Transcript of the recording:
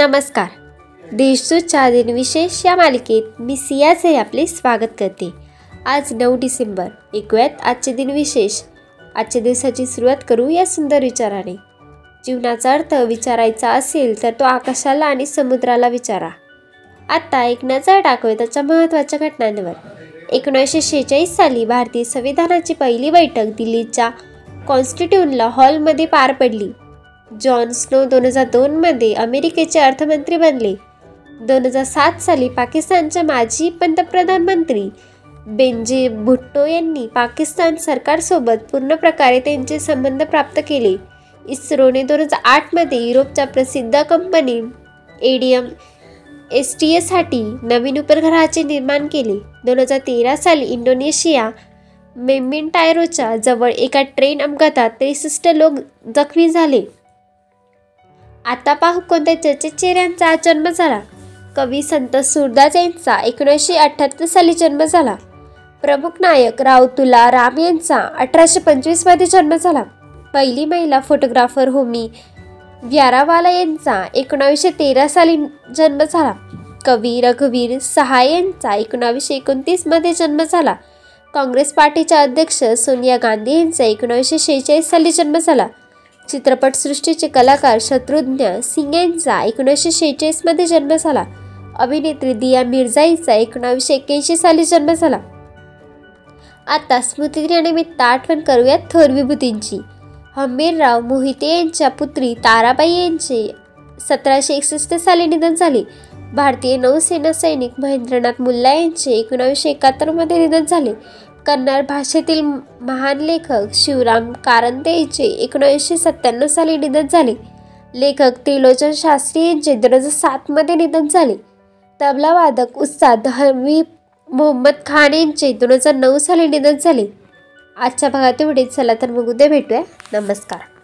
नमस्कार. देशदूतच्या दिनविशेष या मालिकेत मी सियाचे आपले स्वागत करते. आज नऊ डिसेंबर ऐकूयात आजचे दिनविशेष आजच्या दिवसाची सुरुवात करू या सुंदर विचाराने. जीवनाचा अर्थ विचारायचा असेल तर तो आकाशाला आणि समुद्राला विचारा. आत्ता एक नजर टाकूया त्याच्या महत्त्वाच्या घटनांवर. एकोणीसशे शेहेचाळीस साली भारतीय संविधानाची पहिली बैठक दिल्लीच्या कॉन्स्टिट्यूनला हॉलमध्ये पार पडली. जॉन स्नो दोन हजार दोनमध्ये अमेरिकेचे अर्थमंत्री बनले. दोन हजार सात साली पाकिस्तानच्या माजी पंतप्रधान मंत्री बेंजे भुट्टो यांनी पाकिस्तान सरकारसोबत पूर्ण प्रकारे त्यांचे संबंध प्राप्त केले. इस्रोने दोन हजार आठमध्ये युरोपच्या प्रसिद्ध कंपनी एडीएम एस टी एसाठी नवीन उपग्रहाचे निर्माण केले. दोन हजार तेरा साली इंडोनेशिया मेमिनटायरोच्या जवळ एका ट्रेन अपघातात त्रेसष्ट लोक जखमी झाले. आता पाहू कोणत्या चर्चित चेहऱ्यांचा जन्म झाला. कवी संत सुरदास यांचा एकोणीसशे अठ्ठ्याहत्तर साली जन्म झाला. प्रमुख नायक रावतुला राम यांचा अठराशे पंचवीसमध्ये जन्म झाला. पहिली महिला फोटोग्राफर होमी व्यारावाला यांचा एकोणावीसशे तेरा साली जन्म झाला. कवी रघुवीर सहाय यांचा एकोणावीसशे एकोणतीसमध्ये जन्म झाला. काँग्रेस पार्टीच्या अध्यक्ष सोनिया गांधी यांचा एकोणावीसशे शेहेचाळीस साली जन्म झाला. चित्रपटसृष्टीचे कलाकार शत्रुघ्न सिंग यांचा एकोणीसशे शेहेचाळीसमध्ये जन्म झाला. अभिनेत्री दिया मिर्झाईचा एकोणावीसशे एक्क्याऐंशी साली जन्म झाला. आता स्मृतिदिनानिमित्त आठवण करूयात थोर विभूतींची. हंबीरराव मोहिते यांच्या पुत्री ताराबाई यांचे सतराशे एकसष्ट साली निधन झाले. भारतीय नौसेना सैनिक महेंद्रनाथ मुल्ला यांचे एकोणावीसशे एकाहत्तरमध्ये निधन झाले. कन्नड भाषेतील महान लेखक शिवराम कारंते यांचे एकोणीसशे सत्त्याण्णव साली निधन झाले. लेखक त्रिलोचन शास्त्री यांचे दोन हजार सातमध्ये निधन झाले. तबलावादक उस्ताद हमी मोहम्मद खान यांचे दोन हजार नऊ साली निधन झाले. आजच्या भागात एवढे चला तर मग उद्या भेटूया. नमस्कार.